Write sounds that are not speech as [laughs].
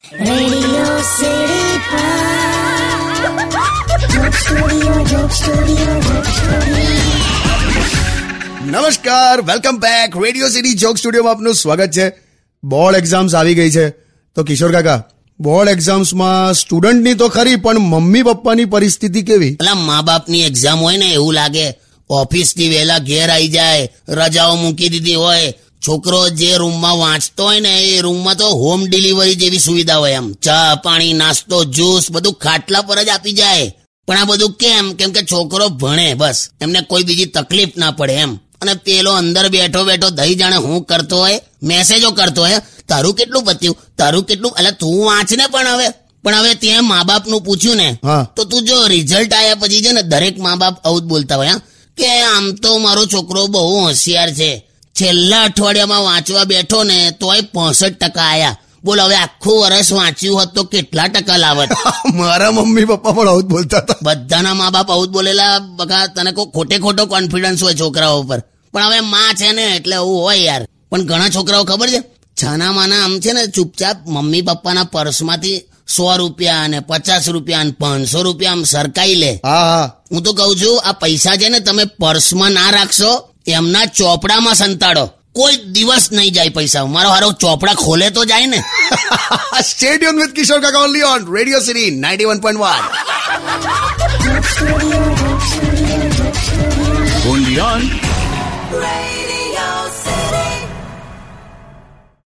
નમસ્કાર welcome back radio city joke સ્ટુડિયોમાં આપનું સ્વાગત છે. બોર્ડ એક્ઝામ્સ આવી ગઈ છે. તો કિશોર કાકા બોર્ડ એક્ઝામ્સમાં સ્ટુડન્ટની તો ખરી પણ મમ્મી પપ્પાની પરિસ્થિતિ કેવી? પેલા મા બાપની એક્ઝામ હોય ને એવું લાગે. ઓફિસથી વહેલા ઘેર આવી જાય રજાઓ મૂકી દીધી હોય છોકરો જે રૂમમાં વાંચતો હોય ને એ રૂમમાં તો હોમ ડિલિવરી જેવી સુવિધા હોય એમ. ચા પાણી નાસ્તો જ્યુસ બધું ખાટલા પર જ આપી જાય. પણ આ બધું કેમ? કેમ કે છોકરો ભણે બસ. એમને કોઈ બીજી તકલીફ ના પડે એમ. અને પેલો અંદર બેઠો બેઠો દહી જાણે હું કરતો હોય મેસેજો કરતો હોય તારું કેટલું પત્યું? તારું કેટલું? એટલે તું વાંચ ને પણ હવે. પણ હવે ત્યાં મા બાપનું પૂછ્યું ને. તો તું જો રિઝલ્ટ આવ્યા પછી છે ને દરેક મા બાપ આવું જ બોલતા હોય હા. કે આમ તો મારો છોકરો બહુ હોશિયાર છે. છેલ્લા અઠવાડિયામાં વાંચવા બેઠો ને તોય પોસઠ ટકા આયા. બોલ હવે આખું વર્ષ વાંચ્યું હોત તો કેટલા ટકા લાવત? [laughs] મારા મમ્મી પપ્પા પણ આવું બોલતા હતા. બધાના મા બાપ આવું બોલેલા. બકા તને કોઈ ખોટે ખોટો કોન્ફિડન્સ હોય છોકરાઓ ઉપર. પણ હવે માં છે ને એટલે એવું હોય યાર. પણ ઘણા છોકરાઓ ખબર છે? છાના માના આમ છે ને ચૂપચાપ મમ્મી પપ્પાના પર્સમાંથી સો રૂપિયા અને પચાસ રૂપિયા અને પાંચસો રૂપિયા આમ સરકાઈ લે. હા તો કઉ છું આ પૈસા છે ને તમે પર્સમાં ના રાખશો એમના ચોપડામાં સંતાડો. કોઈ દિવસ નહીં જાય પૈસા. મારો હારો ચોપડા ખોલે તો જાય ને. [laughs] Stadium with Kishore Kaka only on radio city ninety one point